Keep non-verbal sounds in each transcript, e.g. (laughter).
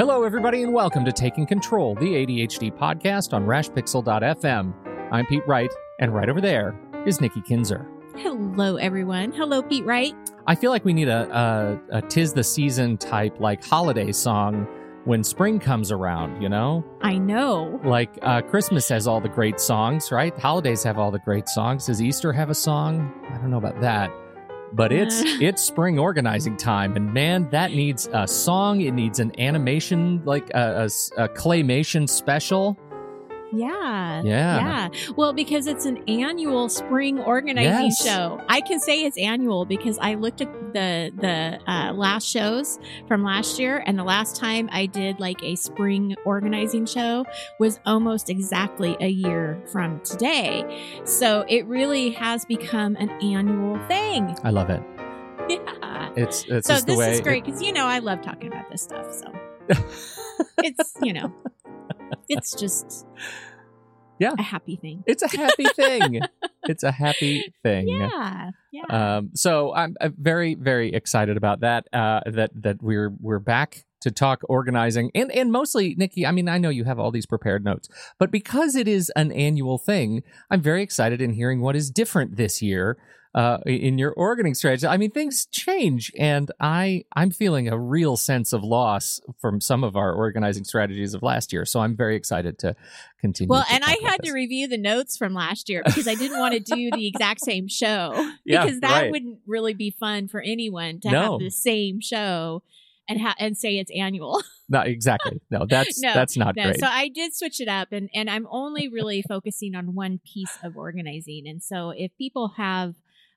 Hello, everybody, and welcome to Taking Control, the ADHD podcast on rashpixel.fm. I'm Pete Wright, and right over there is Nikki Kinzer. Hello, everyone. Hello, Pete Wright. I feel like we need a, a, a tis the season type, like holiday song when spring comes around, you know? I know. Like uh, Christmas has all the great songs, right? Holidays have all the great songs. Does Easter have a song? I don't know about that. But it's (laughs) it's spring organizing time, and man, that needs a song. It needs an animation, like a claymation special. Yeah. Yeah. Yeah. Well, because it's an annual spring organizing Yes. show. I can say it's annual because I looked at the the uh, last shows from last year, and the last time I did like a spring organizing show was almost exactly a year from today. So it really has become an annual thing. I love it. (laughs) Yeah. It's it's so this is great because you know I love talking about this stuff. So (laughs) it's you know it's just Yeah. a happy thing. it's a happy thing. (laughs) it's a happy thing. Yeah, yeah. Um, so I'm, uh very, very excited about that. Uh, that that we're we're back to talk organizing and and mostly Nikki. I mean, I know you have all these prepared notes, but because it is an annual thing, I'm very excited in hearing what is different this year. Uh, in your organizing strategy, I mean, things change, and I I'm feeling a real sense of loss from some of our organizing strategies of last year. So I'm very excited to continue. well, and I had to review the notes from last year because I didn't want to do the exact same show (laughs) (laughs) Yeah, because that right. wouldn't really be fun for anyone to No. have the same show and ha- and say it's annual. (laughs) No, exactly. No, that's No, that's not No, great. so I did switch it up, and and I'm only really focusing on one piece of organizing. And so if people have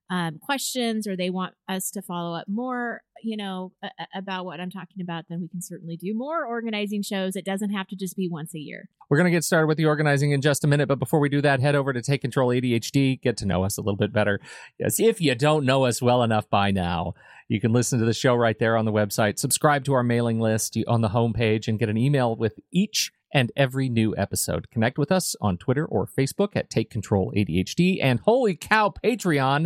um, questions or they want us to follow up more, you know, a- about what I'm talking about, then we can certainly do more organizing shows. It doesn't have to just be once a year. We're going to get started with the organizing in just a minute, but before we do that, head over to Take Control ADHD, get to know us a little bit better. Yes, if you don't know us well enough by now, you can listen to the show right there on the website, subscribe to our mailing list on the homepage, and get an email with each and every new episode. Connect with us on Twitter or Facebook at Take Control ADHD, and holy cow, Patreon.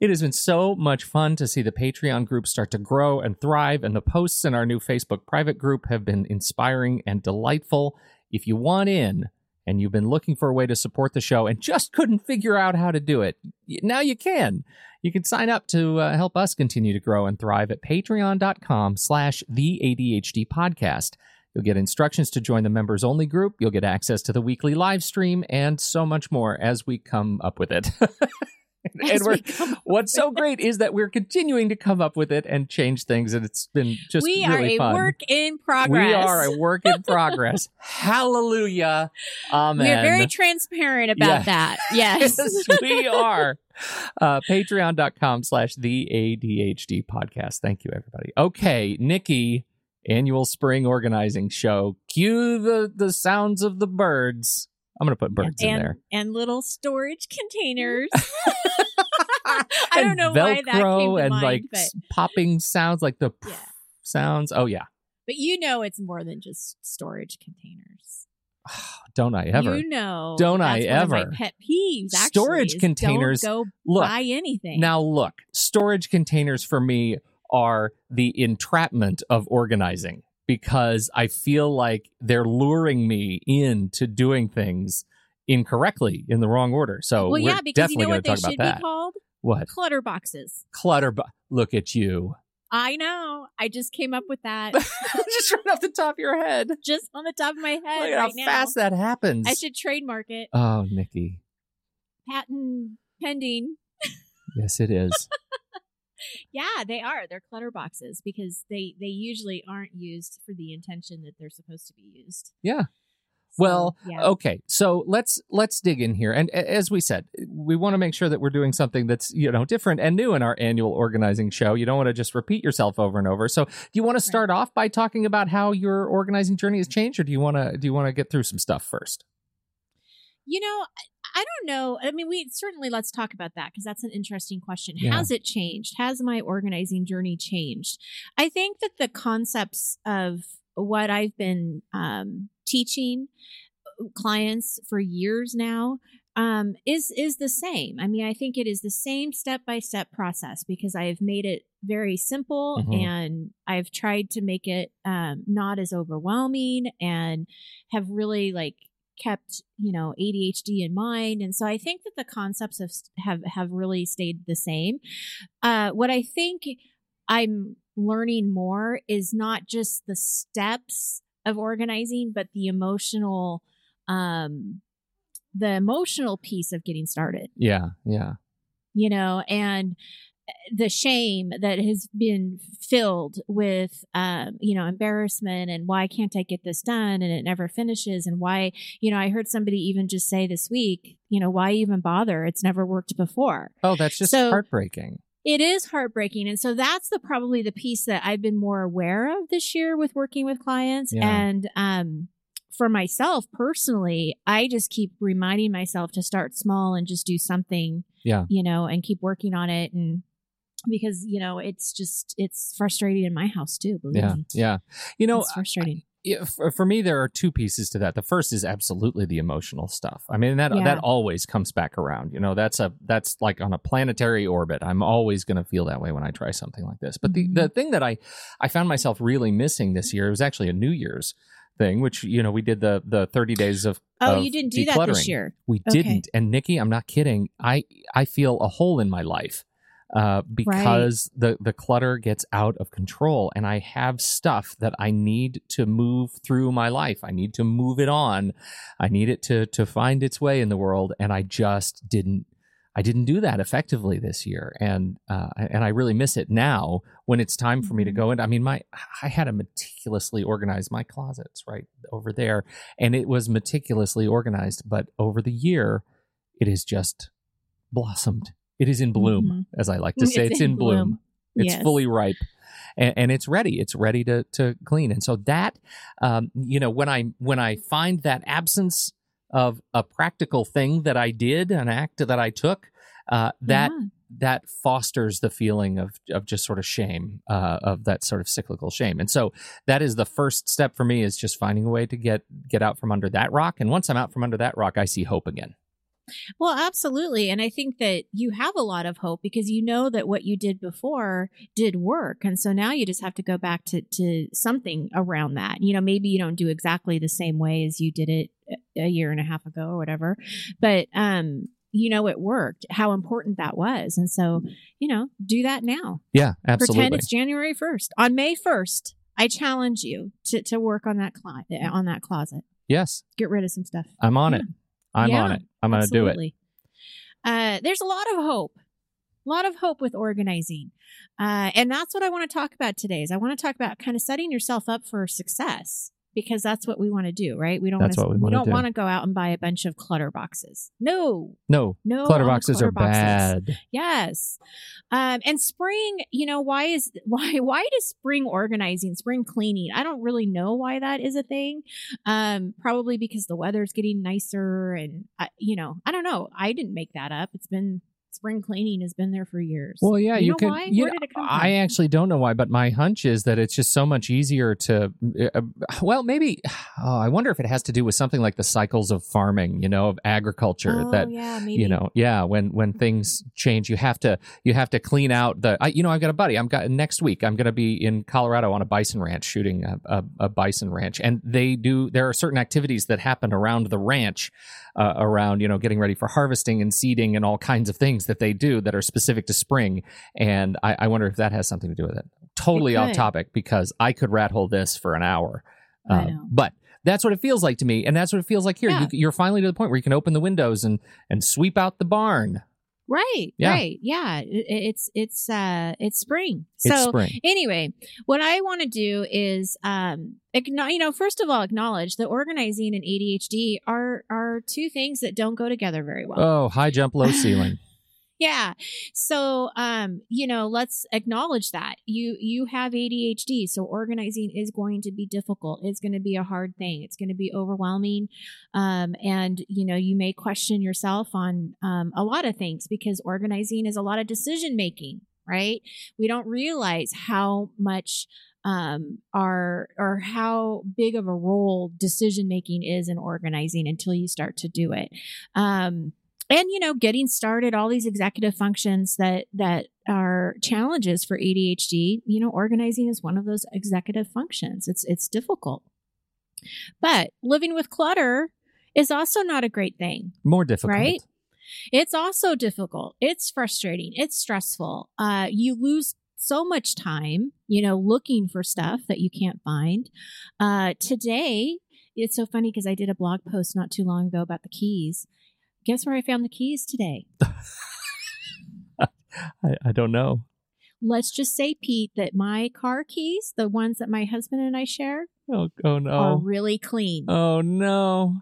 It has been so much fun to see the Patreon group start to grow and thrive, and the posts in our new Facebook private group have been inspiring and delightful. If you want in and you've been looking for a way to support the show and just couldn't figure out how to do it, now you can. You can sign up to uh, help us continue to grow and thrive at patreon.com slash the ADHD podcast. You'll get instructions to join the members only group. You'll get access to the weekly live stream and so much more as we come up with it. (laughs) and we're, we what's so great is that we're continuing to come up with it and change things, and it's been just we really are a fun. work in progress. We are a work in progress. (laughs) Hallelujah. Amen. We're very transparent about Yeah. that. (laughs) Yes. yes, we are. Uh, Patreon.com slash the ADHD podcast. Thank you, everybody. Okay, Nikki, annual spring organizing show. Cue the, the sounds of the birds. I'm going to put birds in there. and little storage containers. (laughs) (laughs) I don't know why that came Velcro to and mind, like but, popping sounds, like the Yeah. sounds. Oh, yeah. but you know it's more than just storage containers. (sighs) Don't I ever? You know, Don't I that's one of ever. pet peeves. Actually, Storage containers- Don't go Look, buy anything Now, look, storage containers for me are the entrapment of organizing because I feel like they're luring me into doing things incorrectly in the wrong order. So well, yeah, because you know what they should be called? What Clutter boxes. clutter? Bu- Look at you, I know. I just came up with that (laughs) just right off the top of your head. Just on the top of my head Look at right how now. fast that happens. I should trademark it. Oh, Nikki. Patent pending. Yes, it is. (laughs) Yeah, they are. They're clutter boxes because they they usually aren't used for the intention that they're supposed to be used. Yeah. So, Well, yeah. Okay, so let's let's dig in here, and as we said, we want to make sure that we're doing something that's you know different and new in our annual organizing show. You don't want to just repeat yourself over and over. So, do you want to start off by talking about how your organizing journey has changed, or do you want to do you want to get through some stuff first? You know, I- don't know. I mean, we certainly let's talk about that because that's an interesting question. Yeah. Has it changed? Has my organizing journey changed? I think that the concepts of what I've been um, teaching uh, clients for years now um, is is the same. I mean, I think it is the same step by step process because I have made it very simple Mhm. and I've tried to make it um, not as overwhelming and have really like kept you know ADHD in mind. And so I think that the concepts have have have really stayed the same. Uh what I think I'm learning more is not just the steps of organizing but the emotional um the emotional piece of getting started. Yeah, yeah, you know, and the shame that has been filled with, um, you know, embarrassment and why can't I get this done and it never finishes and why, you know, I heard somebody even just say this week, you know, why even bother? It's never worked before. Oh, that's just So- heartbreaking. It is heartbreaking. And so that's the probably the piece that I've been more aware of this year with working with clients. Yeah. And um for myself personally, I just keep reminding myself to start small and just do something, Yeah. you know, and keep working on it and because, you know, it's just it's frustrating in my house too, Yeah, me. yeah. You know, it's frustrating. yeah, for, for me there are two pieces to that the first is absolutely the emotional stuff i mean that Yeah. that always comes back around you know that's a that's like on a planetary orbit i'm always going to feel that way when i try something like this but Mhm. the the thing that i i found myself really missing this year it was actually a new year's thing which you know we did the the 30 days of Oh, of you didn't do that this year. we Okay. didn't and nikki i'm not kidding i i feel a hole in my life uh, because the the clutter gets out of control and i have stuff that i need to move through my life i need to move it on i need it to to find its way in the world and i just didn't I didn't do that effectively this year, and uh, and I really miss it now when it's time for me to Mhm. go in. I mean, my I had to meticulously organize my closets right over there, and it was meticulously organized. But over the year, it has just blossomed. It is in bloom, Mhm. as I like to say. It's, in bloom. It's Yes. fully ripe. And, and it's ready. It's ready to to clean. And so that, um, you know, when I when I find that absence of a practical thing that I did, an act that I took, uh, that Yeah. that fosters the feeling of of just sort of shame, uh, of that sort of cyclical shame. And so that is the first step for me is just finding a way to get get out from under that rock. And once I'm out from under that rock, I see hope again. Well, absolutely. And I think that you have a lot of hope because you know that what you did before did work. And so now you just have to go back to, to something around that. You know, maybe you don't do exactly the same way as you did it a- year and a half ago or whatever, but, um, you know, it worked, how important that was. And so, you know, do that now. Yeah, absolutely. Pretend it's January 1st. On May 1st, I challenge you to, to work on that, clo- on that closet. yes, Get rid of some stuff. I'm on it. I'm Yeah, on it. I'm going to do it. Uh, there's a lot of hope, a lot of hope with organizing, uh, and that's what I want to talk about today. Is I want to talk about kind of setting yourself up for success because that's what we want to do, right? We don't. That's wanna, what we wanna don't do. want to go out and buy a bunch of clutter boxes. No, No, no. clutter boxes clutter are bad. Yes. Um, and spring, you know, why is (laughs) why why does spring organizing, spring cleaning? I don't really know why that is a thing. Um, probably because the weather's getting nicer, and I, you know, I don't know. I didn't make that up. It's been spring cleaning has been there for years. Well, yeah, you, you, know could. why? you know, did it come I actually don't know why, but my hunch is that it's just so much easier to. Uh, well, maybe. (sighs) Oh, I wonder if it has to do with something like the cycles of farming, you know, of agriculture. oh, that yeah, maybe. you know, yeah, when when things change, you have to you have to clean out the. I, you know, I've got a buddy. I'm got next week. I'm going to be in Colorado on a bison ranch shooting a, a, a bison ranch, and they do. There are certain activities that happen around the ranch, uh, around you know getting ready for harvesting and seeding and all kinds of things that they do that are specific to spring. And I, I wonder if that has something to do with it. Totally off topic because I could rat hole this for an hour. Uh. But that's what it feels like to me, and that's what it feels like here. Yeah. You, you're finally to the point where you can open the windows and and sweep out the barn. Right. Yeah. Right. Yeah. It- it's it's uh it's spring. It's So spring. anyway, what I want to do is um you know first of all acknowledge that organizing and ADHD are are two things that don't go together very well. Oh, high jump, low ceiling. Yeah. So um you know, let's acknowledge that. You you have ADHD, so organizing is going to be difficult. It's going to be a hard thing. It's going to be overwhelming. Um and you know, you may question yourself on um a lot of things because organizing is a lot of decision making, right? We don't realize how much um are or how big of a role decision making is in organizing until you start to do it. Um and you know getting started all these executive functions that that are challenges for ADHD you know organizing is one of those executive functions. It's it's difficult. But living with clutter is also not a great thing More difficult. Right? it's also difficult. It's frustrating. It's stressful. Uh you lose so much time you know looking for stuff that you can't find. Uh today it's so funny because i did a blog post not too long ago about the keys guess where i found the keys today (laughs) I, I don't know. let's just say pete that my car keys the ones that my husband and i share Oh, oh no, are really clean Oh no.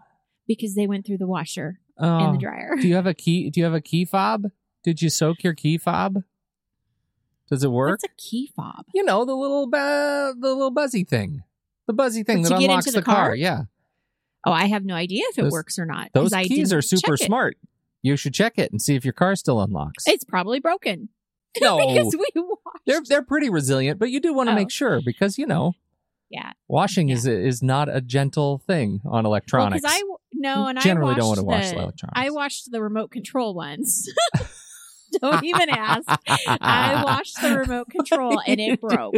because they went through the washer Oh. and the oh. dryer do you have a key? Do you have a key fob? Did you soak your key fob? Does it work? what's a key fob you know the little bu- the little buzzy thing, the buzzy thing To that get unlocks into the car? Yeah, oh i have no idea if it Those- works or not Those keys are super smart. You should check it and see if your car still unlocks. It's probably broken. (laughs) no, because we washed. they're they're pretty resilient, but you do want to Oh. make sure because you know yeah. washing is is not a gentle thing on electronics. because I no, and generally I don't want to wash the, electronics. I watched the remote control ones. (laughs) (laughs) don't even ask. I washed the remote control and it broke.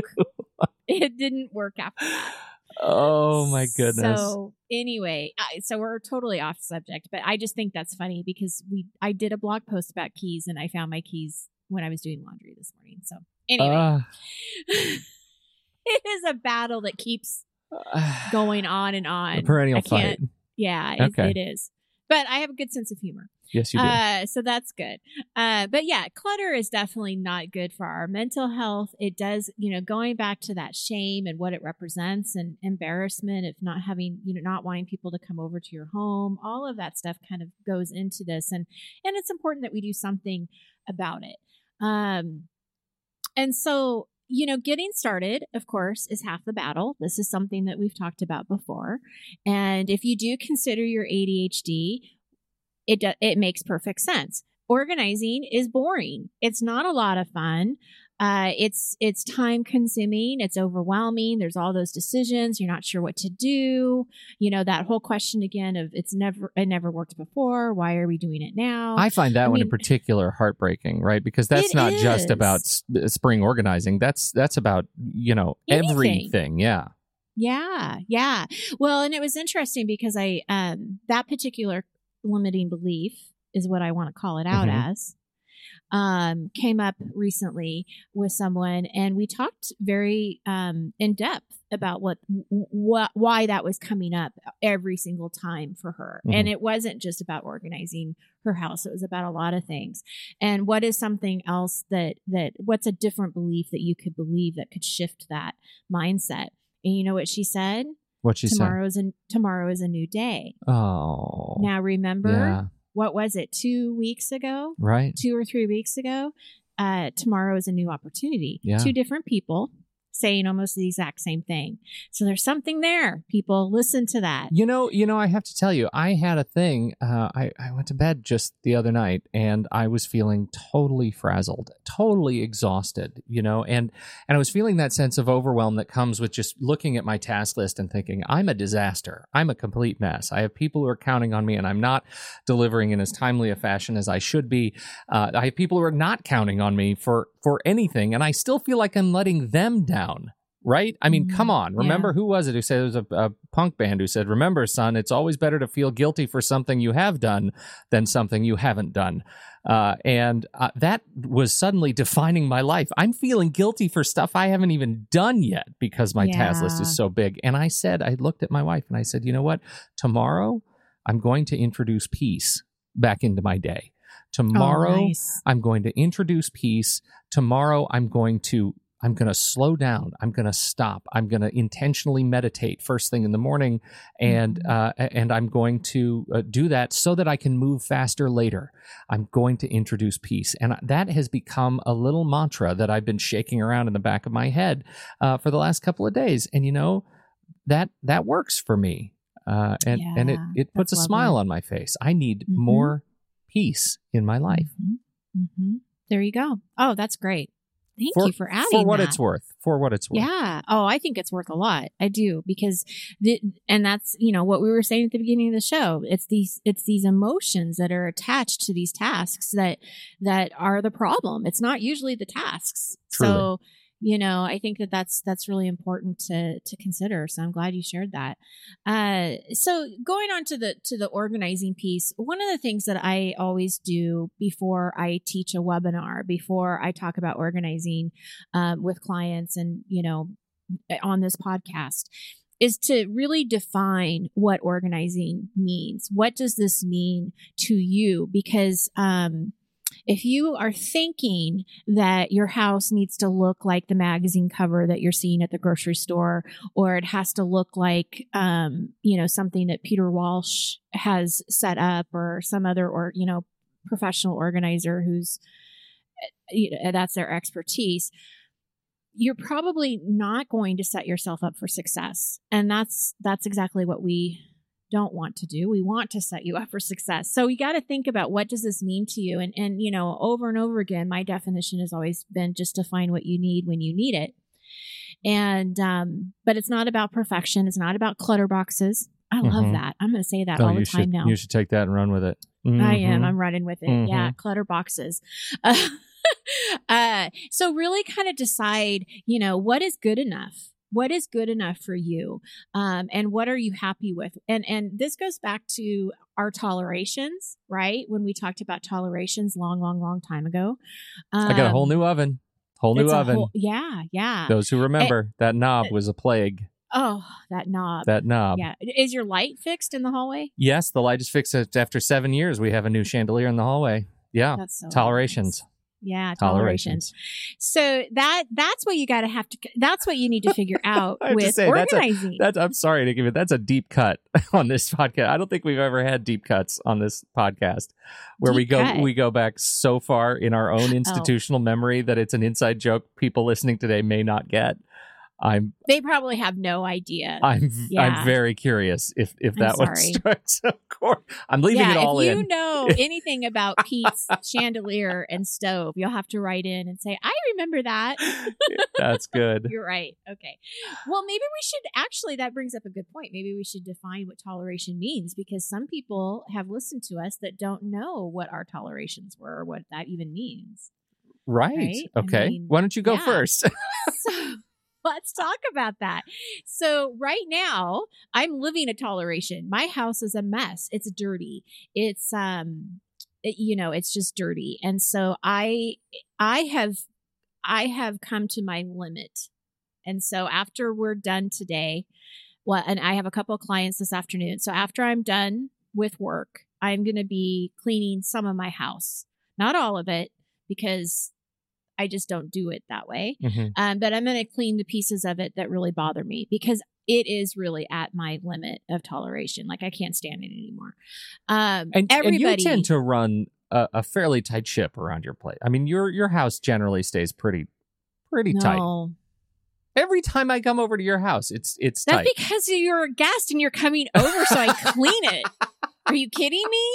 It didn't work after that. Oh my goodness. So anyway, so we're totally off subject, but I just think that's funny because we I did a blog post about keys and I found my keys when I was doing laundry this morning. So anyway, Ah. (laughs) it is a battle that keeps (sighs) going on and a on. perennial I can't- fight. Yeah, it, Okay. it is. But I have a good sense of humor. Yes, you do. Uh, so that's good. Uh, but yeah, clutter is definitely not good for our mental health. It does, you know, going back to that shame and what it represents and embarrassment of not having, you know, not wanting people to come over to your home. All of that stuff kind of goes into this, and and it's important that we do something about it. Um, and so you know, getting started, of course, is half the battle. This is something that we've talked about before. And if you do consider your ADHD, it do, it makes perfect sense. Organizing is boring. It's not a lot of fun. Uh, it's it's time consuming. It's overwhelming. There's all those decisions. You're not sure what to do. You know that whole question again of it's never it never worked before. Why are we doing it now? I find that I one in particular heartbreaking, right? Because that's not just about uh, spring organizing. That's that's about you know Anything. everything. Yeah. Yeah, yeah. Well, and it was interesting because I um that particular limiting belief is what I want to call it out Mhm. as. Um came up recently with someone and we talked very um in depth about what what why that was coming up every single time for her. Mhm. And it wasn't just about organizing her house. It was about a lot of things. And what is something else that that what's a different belief that you could believe that could shift that mindset? And you know what she said? What she said. tomorrow is a tomorrow is a new day. Oh. Now remember Yeah. What was it? Two weeks ago, Right. two or three weeks ago. Uh, tomorrow is a new opportunity. Yeah. Two different people, saying almost the exact same thing. So there's something there. People listen to that. You know, you know, I have to tell you, I had a thing. Uh, I I went to bed just the other night, and I was feeling totally frazzled, totally exhausted. You know, and and I was feeling that sense of overwhelm that comes with just looking at my task list and thinking, I'm a disaster. I'm a complete mess. I have people who are counting on me, and I'm not delivering in as timely a fashion as I should be. Uh, I have people who are not counting on me for for anything, and I still feel like I'm letting them down. Right? I mean, come on. Remember Yeah. who was it who said it was a, a punk band who said, "Remember, son, it's always better to feel guilty for something you have done than something you haven't done." Uh, and uh, that was suddenly defining my life. I'm feeling guilty for stuff I haven't even done yet because my task list is so big. And I said, I looked at my wife and I said, you know what? Tomorrow, I'm going to introduce peace back into my day. Tomorrow, Oh, nice. I'm going to introduce peace. Tomorrow, I'm going to I'm going to slow down. I'm going to stop. I'm going to intentionally meditate first thing in the morning, and Mhm. uh, and I'm going to uh, do that so that I can move faster later. I'm going to introduce peace, and that has become a little mantra that I've been shaking around in the back of my head uh, for the last couple of days. And you know that that works for me, uh, and and it it puts a that's smile on my face. I need Mhm. more peace in my life. hmm There you go. Oh, that's great. Thank for, you for adding for what that. it's worth. For what it's worth. Yeah. Oh, I think it's worth a lot. I do because the, and that's, you know, what we were saying at the beginning of the show. It's these it's these emotions that are attached to these tasks that that are the problem. It's not usually the tasks. Truly. So, you know, I think that that's that's really important to to consider. So I'm glad you shared that. Uh so going on to the to the organizing piece, one of the things that I always do before I teach a webinar, before I talk about organizing um, with clients and you know on this podcast is to really define what organizing means what does this mean to you because um, if you are thinking that your house needs to look like the magazine cover that you're seeing at the grocery store or it has to look like um, you know something that peter walsh has set up or some other or you know professional organizer who's you know, that's their expertise you're probably not going to set yourself up for success. And that's that's exactly what we don't want to do we want to set you up for success so you got to think about what does this mean to you and and you know over and over again my definition has always been just to find what you need when you need it and um but it's not about perfection it's not about clutter boxes i love Mhm. that i'm going to say that Oh, all the time should now you should take that and run with it. I am. Mhm. I'm running with it. Yeah, clutter boxes. Uh, (laughs) uh, so really kind of decide, you know, what is good enough? What is good enough for you? Um, and what are you happy with? And and this goes back to our tolerations, right? When we talked about tolerations long, long, long time ago. I got a whole Um, new oven. Whole new oven. whole- yeah, yeah. Those who remember that knob was a plague. oh, that knob. That knob. yeah. Is your light fixed in the hallway? Yes, the light is fixed after seven years. We have a new chandelier in the hallway. Yeah. That's so Tolerations. nice. Yeah, tolerations. Tolerations. So that that's what you got to have to. That's what you need to figure (laughs) out with say, that's a- organizing. That's I'm sorry to give it. That's a deep cut (laughs) on this podcast. I don't think we've ever had deep cuts on this podcast where we go cut. Oh. we go back so far in our own oh. institutional memory that it's an inside joke people listening today may not get. I'm they probably have no idea. I'm Yeah. I'm very curious if if that one strikes a chord. I'm leaving yeah, it all in. if you in. know (laughs) anything about Pete's chandelier and stove, you'll have to write in and say, "I remember that." That's good. You're right. Okay. Well, maybe we should actually. That brings up a good point. Maybe we should define what toleration means because some people have listened to us that don't know what our tolerations were or what that even means. Right. Right? I Okay. mean, Why don't you go yeah. first? (laughs) so (laughs) let's talk about that. So right now, I'm living a toleration. My house is a mess. It's dirty. It's um it- you know, it's just dirty. And so I I have I have come to my limit. And so after we're done today, well, and I have a couple of clients this afternoon. So after I'm done with work, I'm going to be cleaning some of my house. Not all of it because I just don't do it that way. Mhm. Um, but I'm going to clean the pieces of it that really bother me because it is really at my limit of toleration. Like I can't stand it anymore. Um, And, and everybody, you tend to run a, a fairly tight ship around your place. I mean, your your house generally stays pretty pretty tight. Every time I come over to your house, it's it's That's tight. because you're a guest and you're coming over, so I clean it. (laughs) Are you kidding me?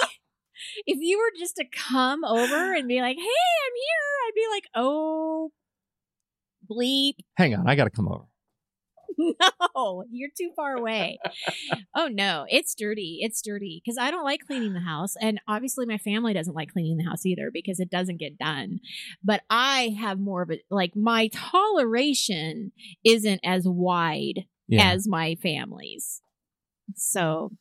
If you were just to come over and be like, "Hey, I'm here," I'd be like, "Oh, bleep." Hang on, I got to come over. (laughs) no, you're too far away. oh no, it's dirty. It's dirty because I don't like cleaning the house, and obviously my family doesn't like cleaning the house either because it doesn't get done. But I have more of a like my toleration isn't as wide Yeah. as my family's, so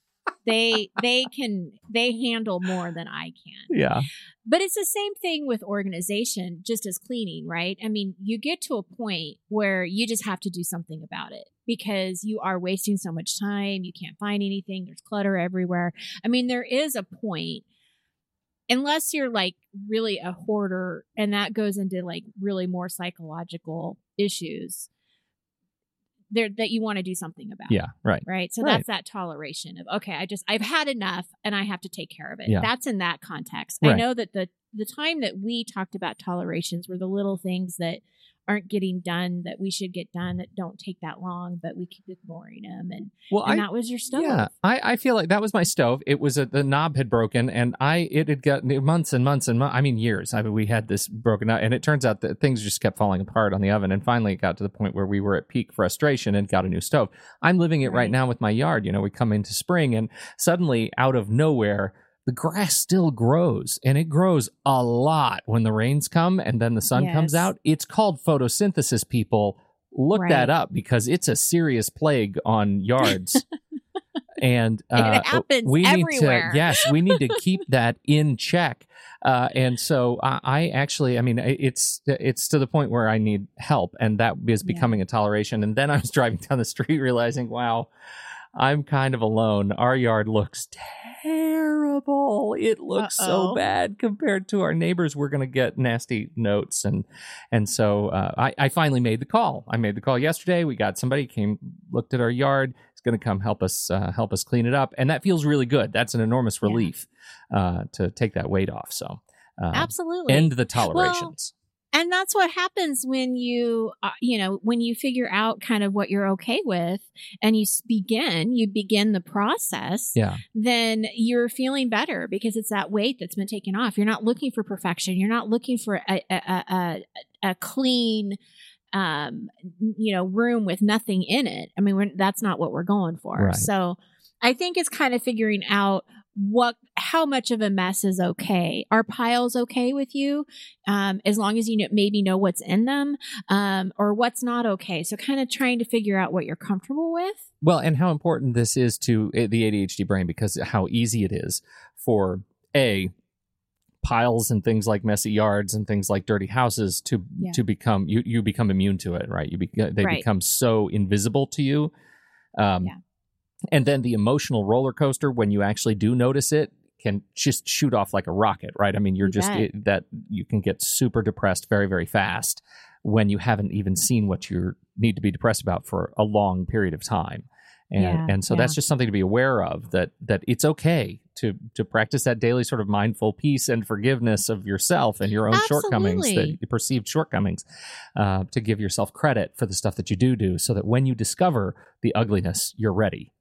they they can they handle more than I can. yeah. But it's the same thing with organization, just as cleaning, right? I mean, you get to a point where you just have to do something about it because you are wasting so much time. You can't find anything. There's clutter everywhere. I mean, there is a point, unless you're like really a hoarder, and that goes into like really more psychological issues there that you want to do something about Yeah. Right. right so Right. that's that toleration of okay i just i've had enough and i have to take care of it Yeah. that's in that context i know that the the time that we talked about tolerations were the little things that aren't getting done that we should get done that don't take that long but we keep ignoring them and, Well, and I that was your stove Yeah, I, I feel like that was my stove. It was a, the knob had broken, and I it had got months and months and I mean years. I mean, we had this broken out, and it turns out that things just kept falling apart on the oven, and finally it got to the point where we were at peak frustration and got a new stove. I'm living it right, Right. now with my yard. You know, we come into spring, and suddenly out of nowhere. The grass still grows and it grows a lot when the rains come and then the sun comes out. It's called photosynthesis, people. Look Right. that up because it's a serious plague on yards. (laughs) and uh, we need everywhere. to yes we need to keep (laughs) that in check uh, and so I, I actually i mean it's it's to the point where i need help and that is Yeah. becoming a toleration and then i was driving down the street realizing wow i'm kind of alone. Our yard looks terrible. It looks so Uh-oh. bad compared to our neighbors. We're going to get nasty notes and and so uh, I, I finally made the call. I made the call yesterday. We got somebody came looked at our yard. Going to come help us uh, help us clean it up. And that feels really good. That's an enormous Yeah. relief uh, to take that weight off. So uh, absolutely. end the tolerations and that's what happens when you uh, you know when you figure out kind of what you're okay with and you begin you begin the process yeah. then you're feeling better because it's that weight that's been taken off. You're not looking for perfection. You're not looking for a a, a, a, a clean um you know room with nothing in it. I mean we're, that's not what we're going for. Right. so i think it's kind of figuring out what how much of a mess is okay are piles okay with you um, as long as you know, maybe know what's in them um, or what's not okay so kind of trying to figure out what you're comfortable with Well, and how important this is to uh, the ADHD brain because how easy it is for a piles and things like messy yards and things like dirty houses to Yeah. to become you you become immune to it, right? You be, they Right. become so invisible to you. Um, Yeah. And then the emotional roller coaster when you actually do notice it can just shoot off like a rocket, right? I mean, you're You just it, that you can get super depressed very very fast when you haven't even seen what you need to be depressed about for a long period of time and Yeah, and so yeah. that's just something to be aware of that that it's okay to to practice that daily sort of mindful peace and forgiveness of yourself and your own shortcomings Absolutely. that perceived shortcomings uh, to give yourself credit for the stuff that you do do so that when you discover the ugliness you're ready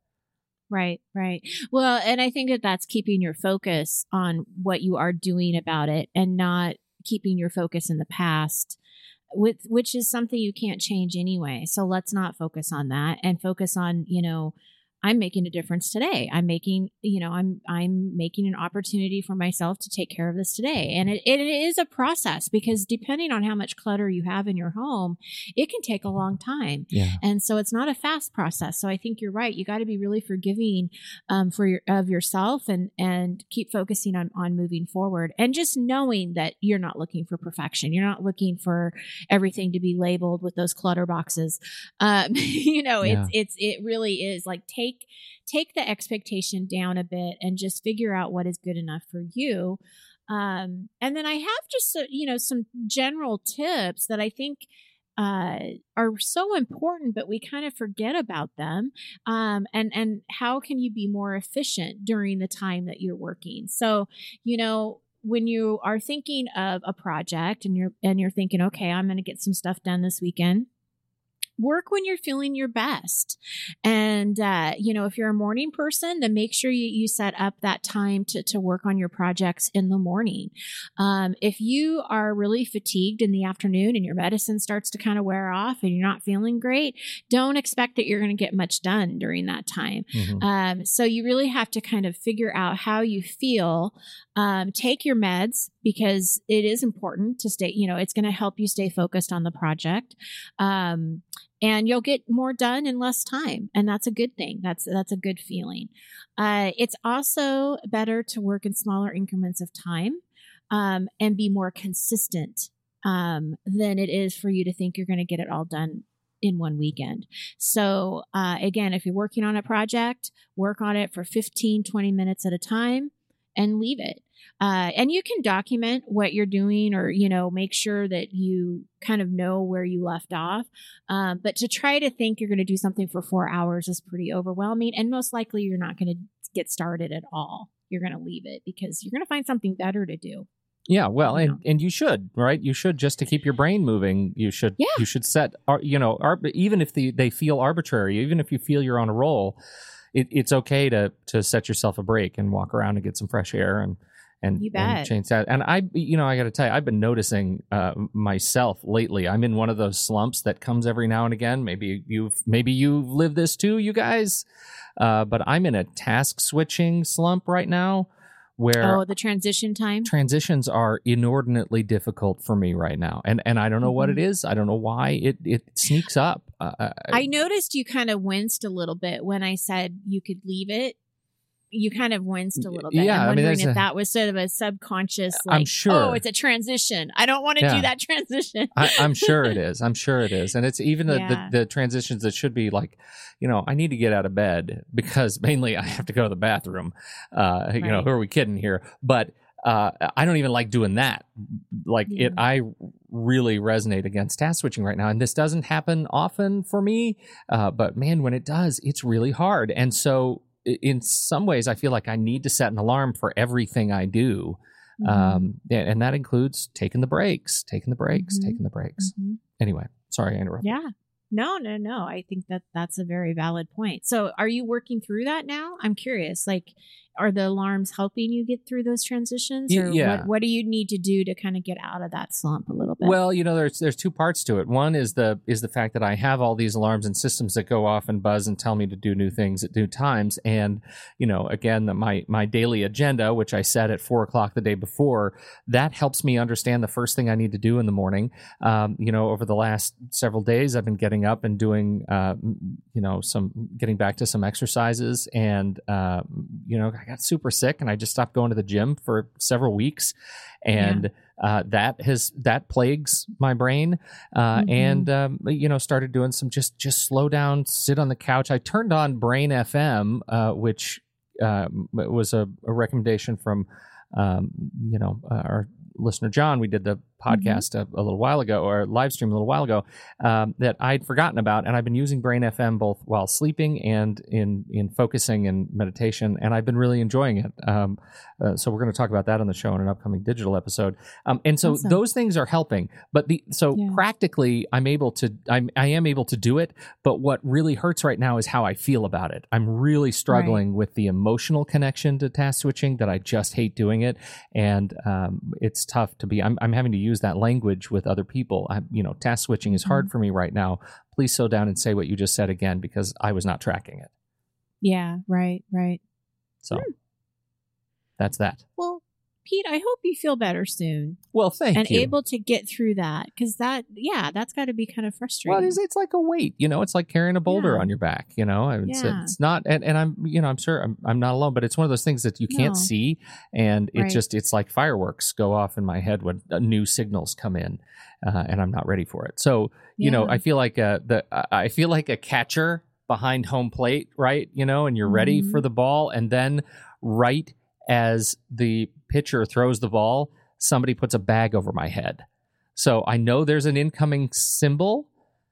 Right, right. Well, and I think that that's keeping your focus on what you are doing about it and not keeping your focus in the past, with, which is something you can't change anyway. So let's not focus on that and focus on, you know, I'm making a difference today. I'm making, you know, I'm I'm making an opportunity for myself to take care of this today. And it, it is a process because depending on how much clutter you have in your home, it can take a long time. yeah And so it's not a fast process. So I think you're right. You got to be really forgiving um, for your of yourself and and keep focusing on on moving forward and just knowing that you're not looking for perfection. You're not looking for everything to be labeled with those clutter boxes. Um, (laughs) you know, Yeah. it's it's it really is like take take the expectation down a bit and just figure out what is good enough for you. Um, and then I have just you know some general tips that I think uh, are so important, but we kind of forget about them. Um, and and how can you be more efficient during the time that you're working? So you know when you are thinking of a project and you're and you're thinking, okay, I'm going to get some stuff done this weekend. Work when you're feeling your best. And, uh, you know, if you're a morning person, then make sure you, you set up that time to, to work on your projects in the morning. Um, if you are really fatigued in the afternoon and your medicine starts to kind of wear off and you're not feeling great, don't expect that you're going to get much done during that time. Mm-hmm. Um, so you really have to kind of figure out how you feel. Um, take your meds because it is important to stay, you know, it's going to help you stay focused on the project. Um, and you'll get more done in less time and that's a good thing that's that's a good feeling uh, it's also better to work in smaller increments of time um, and be more consistent um, than it is for you to think you're going to get it all done in one weekend so uh, again if you're working on a project work on it for 15 20 minutes at a time and leave it uh, and you can document what you're doing or, you know, make sure that you kind of know where you left off. Um, but to try to think you're going to do something for four hours is pretty overwhelming. And most likely you're not going to get started at all. You're going to leave it because you're going to find something better to do. Yeah, well, and, and you should, right? You should just to keep your brain moving. You should, yeah. you should set, you know, even if the, they feel arbitrary, even if you feel you're on a roll, it, it's okay to to set yourself a break and walk around and get some fresh air and and, and change that. And I, you know, I got to tell you, I've been noticing uh, myself lately. I'm in one of those slumps that comes every now and again. Maybe you've, maybe you've lived this too, you guys. Uh, but I'm in a task switching slump right now, where oh the transition time transitions are inordinately difficult for me right now, and and I don't know mm-hmm. what it mm-hmm. I don't know why it it sneaks up. Uh, I, I noticed you kind of winced a little bit when I said you could leave it you kind of winced a little bit. Yeah, I'm wondering I mean, if a, that was sort of a subconscious, like, I'm sure. oh, it's a transition. I don't want to yeah. do that (laughs) transition. I, am sure it is. I'm sure it is. And it's even the, yeah. the, the, transitions that should be like, you know, I need to get out of bed because (laughs) mainly I have to go to the bathroom. Uh, right. You know, who are we kidding here? But uh, I don't even like doing that. Like yeah. it, I really resonate against task switching right now, and this doesn't happen often for me. Uh, but man, when it does, it's really hard. And so in some ways, I feel like I need to set an alarm for everything I do. Mm-hmm. Um, and that includes taking the breaks, taking the breaks, mm-hmm. taking the breaks. Mm-hmm. Anyway, sorry I interrupted. Yeah. No, no, no. I think that that's a very valid point. So, are you working through that now? I'm curious. Like, are the alarms helping you get through those transitions or yeah. what, what do you need to do to kind of get out of that slump a little bit? Well you know there's there's two parts to it. One is the is the fact that i have all these alarms and systems that go off and buzz and tell me to do new things at new times. And you know again the, my my daily agenda which i set at four o'clock the day before that helps me understand the first thing i need to do in the morning. Um, you know over the last several days i've been getting up and doing uh, you know some getting back to some exercises and uh, you know I got super sick and I just stopped going to the gym for several weeks, and yeah. uh, that has that plagues my brain. Uh, mm-hmm. And um, you know, started doing some just just slow down, sit on the couch. I turned on Brain FM, uh, which um, was a, a, recommendation from um, you know uh, our listener John. We did the. Podcast mm-hmm. a, a, little while ago or live stream a little while ago um, that I'd forgotten about, and I've been using Brain FM both while sleeping and in in focusing and meditation, and I've been really enjoying it. Um, uh, so we're going to talk about that on the show in an upcoming digital episode. Um, and so awesome. those things are helping, but the so yeah. practically I'm able to I'm I am able to do it, but what really hurts right now is how I feel about it. I'm really struggling right. with the emotional connection to task switching that I just hate doing it, and um, it's tough to be. I'm I'm having to use that language with other people. I, you know, task switching is hard mm-hmm. for me right now. Please slow down and say what you just said again because I was not tracking it. Yeah, right, right. So hmm. that's that. Well, Pete, I hope you feel better soon. Well, thank and you. And able to get through that because that, yeah, that's got to be kind of frustrating. Well, it's, it's like a weight, you know. It's like carrying a boulder yeah. on your back, you know. It's, yeah. it's not, and, and I'm, you know, I'm sure I'm, I'm not alone, but it's one of those things that you can't no. see, and it right. just, it's like fireworks go off in my head when uh, new signals come in, uh, and I'm not ready for it. So, you yeah. know, I feel like a, the, I feel like a catcher behind home plate, right? You know, and you're mm-hmm. ready for the ball, and then right as the pitcher throws the ball, somebody puts a bag over my head. So I know there's an incoming symbol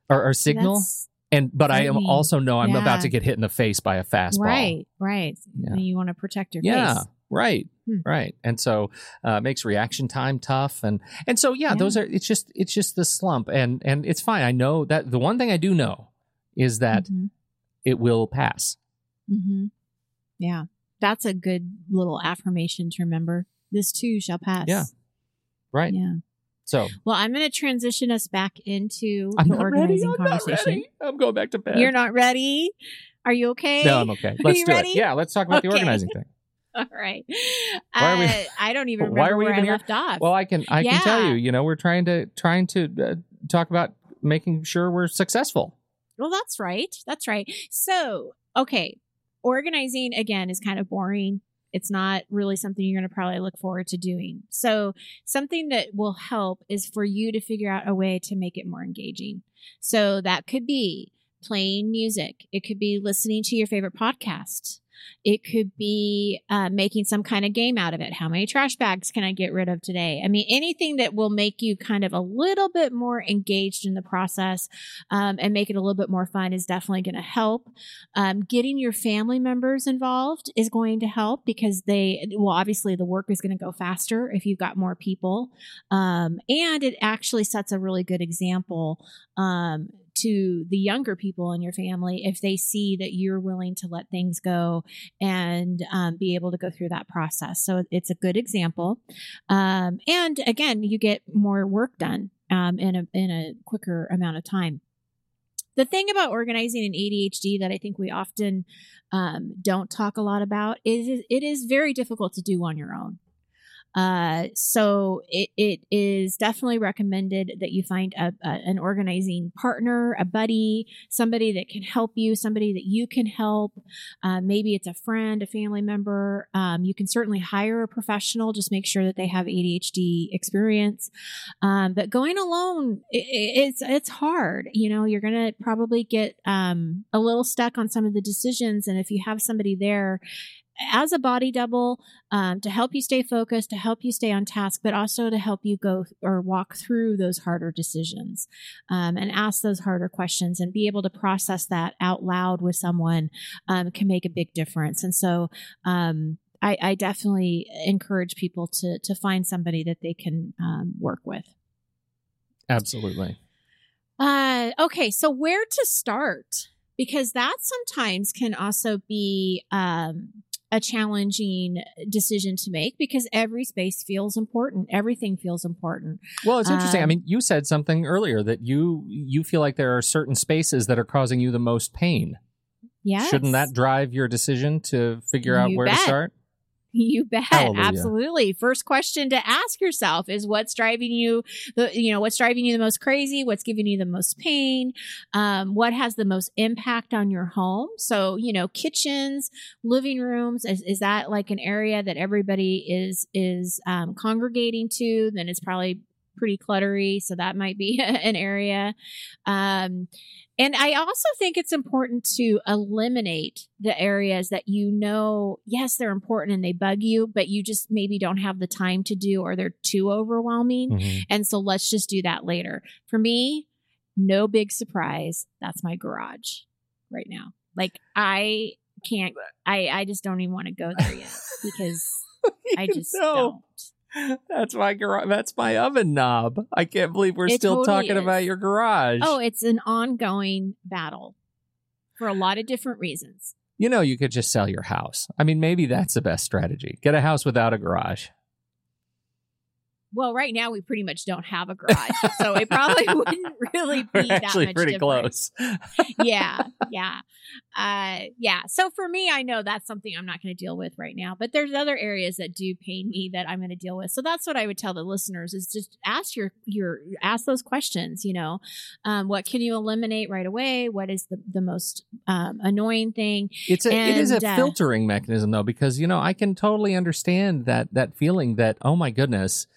or, or signal. That's, and but I, am mean, also know I'm about to get hit in the face by a fastball. Right, right. Yeah. You want to protect your face. yeah face. right Hmm. right and so uh makes reaction time tough and and so yeah, Yeah. those are it's just it's just the slump and and it's fine i know that the one thing i do know is that Mhm. it will pass Mm-hmm. Yeah. That's a good little affirmation to remember. This too shall pass. Yeah. right Yeah. so Well, I'm going to transition us back into i'm the not ready i'm not conversation. ready i'm going back to bed You're not ready? Are you okay? no i'm okay let's you do ready? it yeah let's talk about the organizing thing (laughs) All right. Why are we- Uh, I don't even (laughs) Why remember are we where even I here? left off. well i can i can tell you you know we're trying to trying to uh, talk about making sure we're successful Well, that's right. That's right. So, okay, organizing again is kind of boring. It's not really something you're going to probably look forward to doing. So, something that will help is for you to figure out a way to make it more engaging. So, that could be playing music, it could be listening to your favorite podcast. It could be uh, making some kind of game out of it. How many trash bags can I get rid of today? I mean, anything that will make you kind of a little bit more engaged in the process um, and make it a little bit more fun is definitely going to help. Um, getting your family members involved is going to help because they, well, obviously the work is going to go faster if you've got more people. Um, and it actually sets a really good example um, to the younger people in your family if they see that you're willing to let things go and um, be able to go through that process. So it's a good example. Um, and again, you get more work done um, in a in a quicker amount of time. The thing about organizing in ADHD that I think we often um, don't talk a lot about is it is very difficult to do on your own. Uh, so it, it is definitely recommended that you find a, a, an organizing partner, a buddy, somebody that can help you, somebody that you can help. Uh, maybe it's a friend, a family member. Um, you can certainly hire a professional. Just make sure that they have ADHD experience. Um, but going alone, i i- it's it's hard. You know, you're gonna probably get um, a little stuck on some of the decisions, and if you have somebody there as a body double um, to help you stay focused, to help you stay on task, but also to help you go or walk through those harder decisions um, and ask those harder questions and be able to process that out loud with someone um, can make a big difference. And so, um, I, I definitely encourage people to to find somebody that they can um, work with. absolutely Uh, okay, so where to start? Because that sometimes can also be um, a challenging decision to make because every space feels important. Everything feels important. Well, it's interesting. I Um, mean, you said something earlier that you you feel like there are certain spaces that are causing you the most pain. Yes. Shouldn't that drive your decision to figure out You where bet. to start? You bet. Hallelujah. Absolutely. First question to ask yourself is what's driving you the you know, what's driving you the most crazy? What's giving you the most pain? Um, what has the most impact on your home? So, you know, kitchens, living rooms, is, is that like an area that everybody is is um, congregating to? Then it's probably pretty cluttery. So that might be (laughs) an area. Um, and I also think it's important to eliminate the areas that you know, yes, they're important and they bug you, but you just maybe don't have the time to do or they're too overwhelming. Mhm. And so let's just do that later. For me, no big surprise. That's my garage right now. Like I can't, I, I just don't even want to go there yet (laughs) because I just No. don't. That's my garage. That's my oven knob. I can't believe we're It still totally talking is. about your garage. Oh, it's an ongoing battle for a lot of different reasons. you know, you could just sell your house. I mean, maybe that's the best strategy. Get a house without a garage. Well, right now we pretty much don't have a garage, so it probably (laughs) wouldn't really be We're that actually much pretty different. close. yeah, (laughs) yeah, uh, yeah. So for me, I know that's something I'm not going to deal with right now. But there's other areas that do pain me that I'm going to deal with. So that's what I would tell the listeners: is just ask your your ask those questions. You know, um, what can you eliminate right away? What is the the most um, annoying thing? It's a, it is a And, uh, filtering mechanism though, because you know I can totally understand that that feeling that oh my goodness,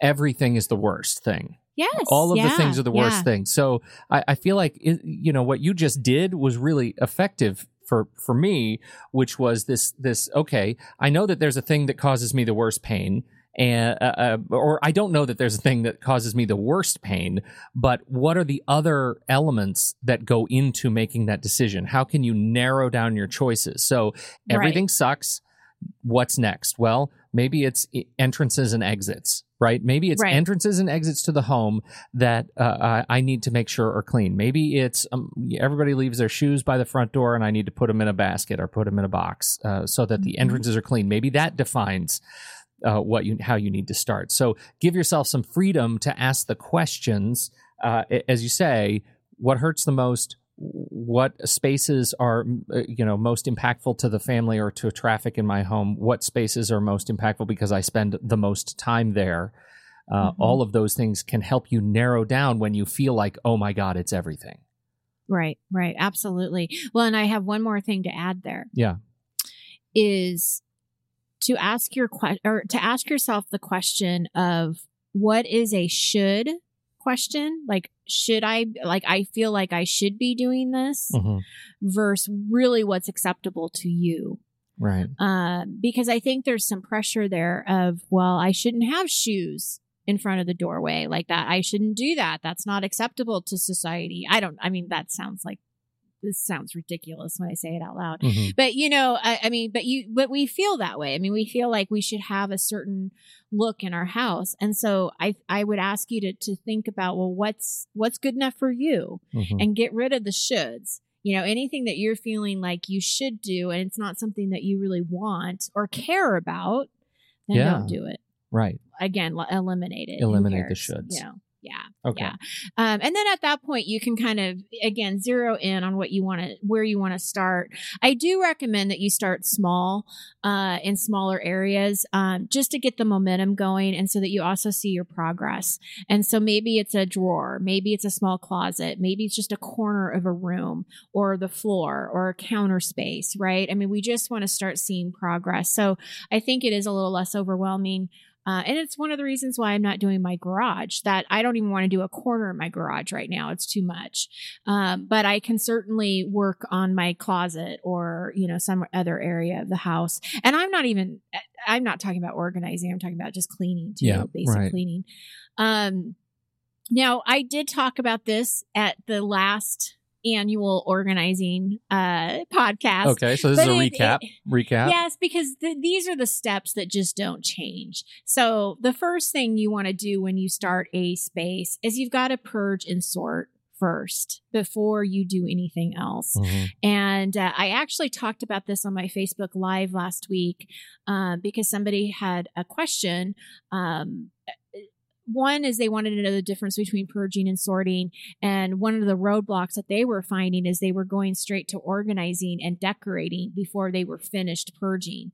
everything is the worst thing. Yes, All of the things are the worst yeah. thing. So I, I feel like it, you know what you just did was really effective for for me, which was this this okay. I know that there's a thing that causes me the worst pain. and uh, uh, or I don't know that there's a thing that causes me the worst pain, but what are the other elements that go into making that decision? How can you narrow down your choices? So everything right. sucks. What's next? Well, maybe it's entrances and exits, right? Maybe it's right. entrances and exits to the home that uh, I need to make sure are clean. Maybe it's um, everybody leaves their shoes by the front door and I need to put them in a basket or put them in a box uh, so that the mm-hmm. entrances are clean. Maybe that defines uh, what you how you need to start. So give yourself some freedom to ask the questions. Uh, as you say, what hurts the most? What spaces are uh, you know most impactful to the family or to traffic in my home? What spaces are most impactful because I spend the most time there? Uh, mm-hmm. All of those things can help you narrow down when you feel like, oh my God, it's everything. Right, right, absolutely. Well, and I have one more thing to add there. Yeah, is to ask your question or to ask yourself the question of what is a should question like should i like i feel like i should be doing this mm-hmm. versus really what's acceptable to you. Right. Uh, because i think there's some pressure there of well i shouldn't have shoes in front of the doorway like that. I shouldn't do that. That's not acceptable to society. I don't i mean that sounds like this sounds ridiculous when I say it out loud. Mm-hmm. But you know, I, I, mean, but you, but we feel that way. I mean, we feel like we should have a certain look in our house. And so I, I would ask you to, to think about, well, what's, what's good enough for you mm-hmm. and get rid of the shoulds. You know, anything that you're feeling like you should do and it's not something that you really want or care about, then yeah. don't do it. Right. Again, eliminate it. Eliminate the shoulds. You know. Yeah. Okay. Yeah. Um, and then at that point, you can kind of, again, zero in on what you want to, where you want to start. I do recommend that you start small, uh, in smaller areas, um, just to get the momentum going and so that you also see your progress. And so maybe it's a drawer, maybe it's a small closet, maybe it's just a corner of a room or the floor or a counter space, right? I mean, we just want to start seeing progress. So I think it is a little less overwhelming uh, and it's one of the reasons why I'm not doing my garage. That I don't even want to do a corner in my garage right now. It's too much. Um, but I can certainly work on my closet or you know some other area of the house. And I'm not even. I'm not talking about organizing. I'm talking about just cleaning too. Yeah, basic right. cleaning. Um, now I did talk about this at the last annual organizing uh podcast. Okay, so this but is a it, recap. It, recap. Yes, because th- these are the steps that just don't change. So the first thing you want to do when you start a space is you've got to purge and sort first before you do anything else. Mm-hmm. And uh, I actually talked about this on my Facebook Live last week uh, because somebody had a question. Um, one is they wanted to know the difference between purging and sorting. And one of the roadblocks that they were finding is they were going straight to organizing and decorating before they were finished purging.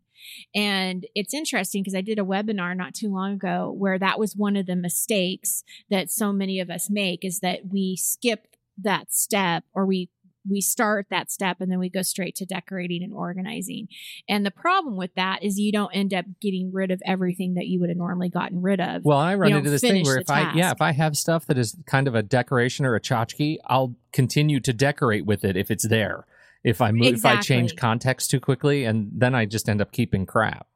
And it's interesting because I did a webinar not too long ago where that was one of the mistakes that so many of us make is that we skip that step or we we start that step and then we go straight to decorating and organizing. And the problem with that is you don't end up getting rid of everything that you would have normally gotten rid of. Well, I run into this thing where if I yeah, if I have stuff that is kind of a decoration or a tchotchke, I'll continue to decorate with it if it's there. If I move exactly. if I change context too quickly and then I just end up keeping crap.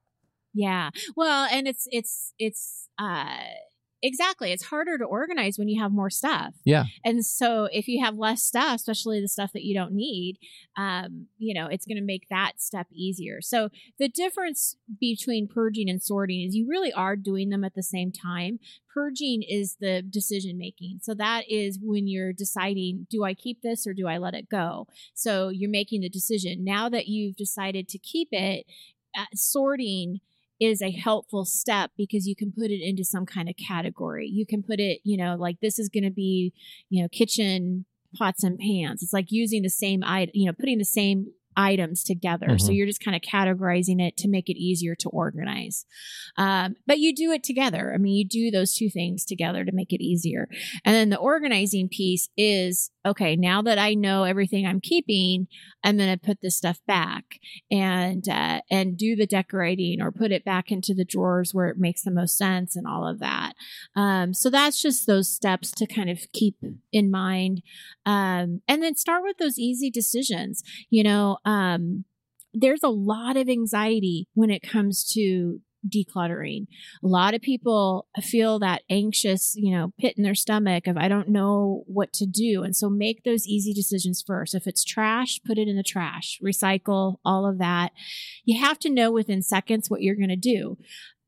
Yeah. Well, and it's it's it's uh Exactly. It's harder to organize when you have more stuff. Yeah. And so if you have less stuff, especially the stuff that you don't need, um, you know, it's going to make that step easier. So the difference between purging and sorting is you really are doing them at the same time. Purging is the decision making. So that is when you're deciding, do I keep this or do I let it go? So you're making the decision. Now that you've decided to keep it, uh, sorting is a helpful step because you can put it into some kind of category. You can put it, you know, like this is going to be, you know, kitchen pots and pans. It's like using the same item, you know, putting the same items together. Mm-hmm. So you're just kind of categorizing it to make it easier to organize. Um, but you do it together. I mean, you do those two things together to make it easier. And then the organizing piece is okay, now that I know everything I'm keeping, I'm going to put this stuff back and, uh, and do the decorating or put it back into the drawers where it makes the most sense and all of that. Um, so that's just those steps to kind of keep in mind. Um, and then start with those easy decisions. You know, um, there's a lot of anxiety when it comes to decluttering. A lot of people feel that anxious, you know, pit in their stomach of I don't know what to do. And so make those easy decisions first. If it's trash, put it in the trash, recycle, all of that. You have to know within seconds what you're going to do.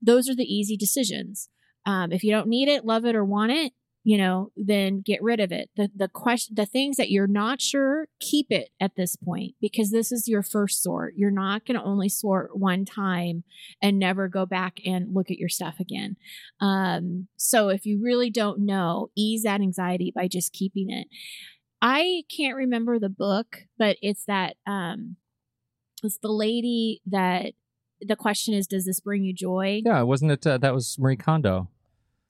Those are the easy decisions. Um, if you don't need it, love it, or want it, you know, then get rid of it. The the question the things that you're not sure, keep it at this point because this is your first sort. You're not going to only sort one time and never go back and look at your stuff again. Um, so if you really don't know, ease that anxiety by just keeping it. I can't remember the book, but it's that um it's the lady that the question is does this bring you joy? Yeah, wasn't it uh, that was Marie Kondo.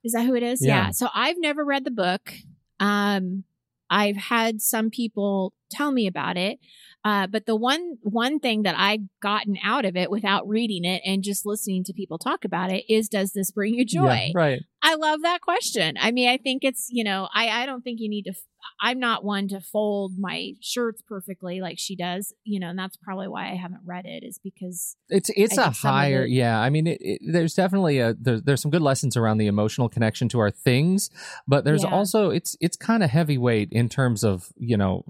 Is that who it is? Yeah. Yeah. So I've never read the book. Um, I've had some people tell me about it. Uh, but the one one thing that I've gotten out of it without reading it and just listening to people talk about it is, does this bring you joy? Yeah, right. I love that question. I mean, I think it's you know, I I don't think you need to. I'm not one to fold my shirts perfectly like she does, you know, and that's probably why I haven't read it is because It's it's I a think some of higher it- yeah. I mean, it, it, there's definitely a there's there's some good lessons around the emotional connection to our things, but there's Yeah. also it's it's kind of heavyweight in terms of you know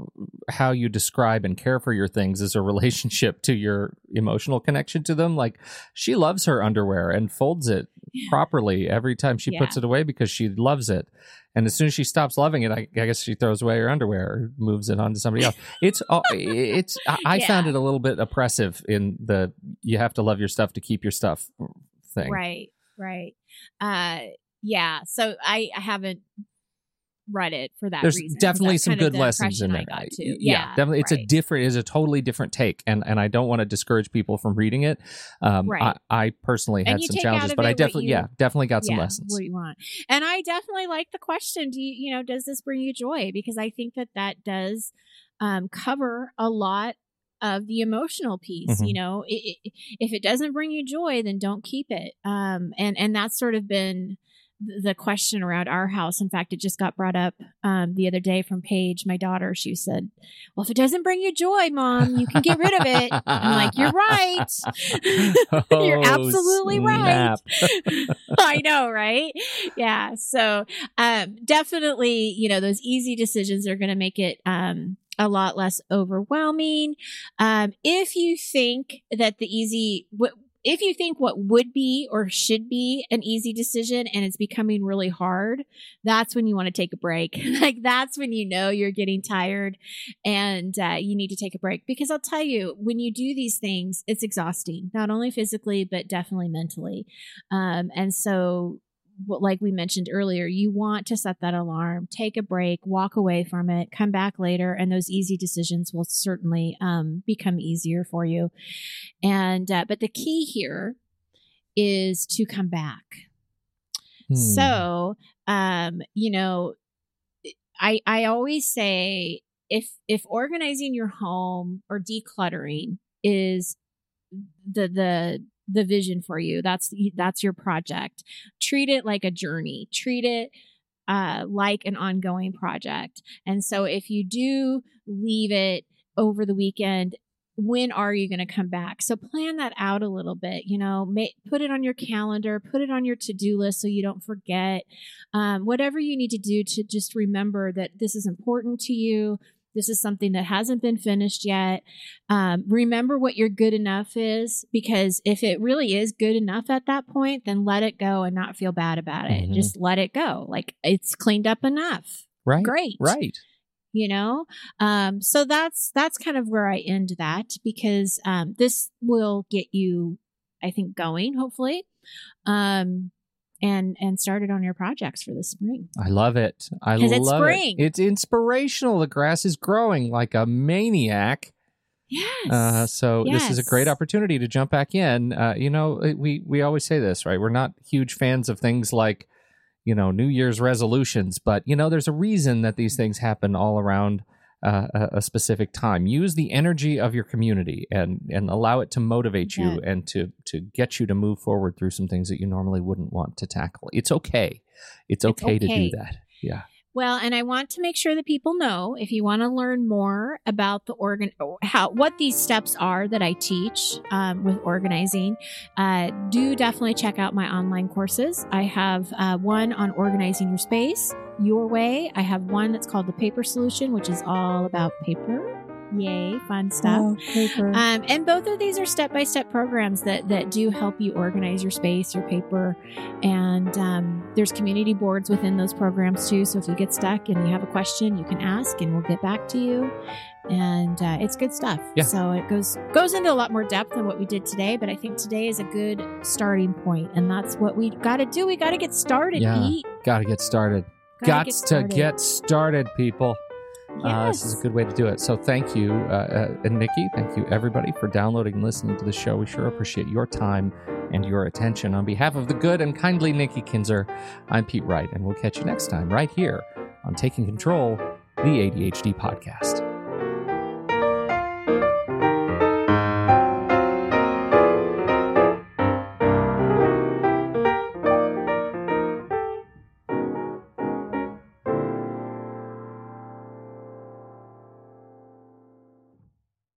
how you describe and care for your things as a relationship to your emotional connection to them. Like she loves her underwear and folds it properly every time she puts it away because she loves it. And as soon as she stops loving it, I, I guess she throws away her underwear or moves it on to somebody else. It's all it's. I, I Yeah. found it a little bit oppressive in the you have to love your stuff to keep your stuff thing. Right, right. Uh yeah. So I, I haven't read it for that There's reason. definitely that's some good lessons in there. I got I- to. Yeah, definitely. It's a different, is a totally different take, and and I don't want to discourage people from reading it. Um, Right. I, I personally had some challenges, but I definitely, you- yeah, definitely got some yeah, lessons. What you want. And I definitely like the question, do you, you know, does this bring you joy? Because I think that that does um, cover a lot of the emotional piece. Mhm. You know, i i if it doesn't bring you joy, then don't keep it. Um, and, and that's sort of been the question around our house. In fact, it just got brought up um, the other day from Paige, my daughter. She said, well, if it doesn't bring you joy, mom, you can get rid of it. I'm like, you're right. (laughs) You're Oh, absolutely right. (laughs) (laughs) I know, right? Yeah. So, um, definitely, you know, those easy decisions are going to make it, um, a lot less overwhelming. Um, if you think that the easy, what, if you think what would be or should be an easy decision and it's becoming really hard, that's when you want to take a break. (laughs) like that's when you know you're getting tired and uh, you need to take a break. Because I'll tell you, when you do these things, it's exhausting, not only physically, but definitely mentally. Um, and so, like we mentioned earlier, you want to set that alarm, take a break, walk away from it, come back later, and those easy decisions will certainly um, become easier for you. And uh, but the key here is to come back. Hmm. So, um, you know, I I always say if if organizing your home or decluttering is the the the vision for you, that's that's your project. Treat it like a journey. Treat it uh, like an ongoing project. And so, if you do leave it over the weekend when are you going to come back so plan that out a little bit you know may, put it on your calendar put it on your to-do list so you don't forget um, whatever you need to do to just remember that this is important to you this is something that hasn't been finished yet. Um, remember what your good enough is because if it really is good enough at that point then let it go and not feel bad about it. Mhm. just let it go. Like it's cleaned up enough. Right, great. Right. you know? Um so that's that's kind of where i end that because um this will get you i think going hopefully. Um and and started on your projects for the spring I love it. I love it's spring. it. It's inspirational. The grass is growing like a maniac. yes Uh, so this is a great opportunity to jump back in. Uh, you know, we we always say this, right? We're not huge fans of things like, you know, New Year's resolutions, but you know, there's a reason that these things happen all around uh, a, a specific time. Use the energy of your community and and allow it to motivate you Bet. and to to get you to move forward through some things that you normally wouldn't want to tackle. It's okay. It's It's okay, to do that. Yeah. Well, and I want to make sure that people know if you want to learn more about the organ, how what these steps are that I teach um, with organizing, uh, do definitely check out my online courses. I have uh, one on organizing your space your way. I have one that's called the Paper Solution, which is all about paper Yay, fun stuff. Oh, paper. Um, and both of these are step by step programs that, that do help you organize your space, your paper. And um, there's community boards within those programs too. So if you get stuck and you have a question, you can ask and we'll get back to you. And uh, it's good stuff. Yeah. So it goes goes into a lot more depth than what we did today, but I think today is a good starting point, and that's what we got to do. We got to get started. Yeah. Pete. Got to get started. Gotta Gots to get started, people. Uh, this is a good way to do it. So thank you, uh, uh, and Nikki. Thank you, everybody, for downloading and listening to the show. We sure appreciate your time and your attention. On behalf of the good and kindly Nikki Kinzer, I'm Pete Wright, and we'll catch you next time right here on Taking Control, the ADHD podcast.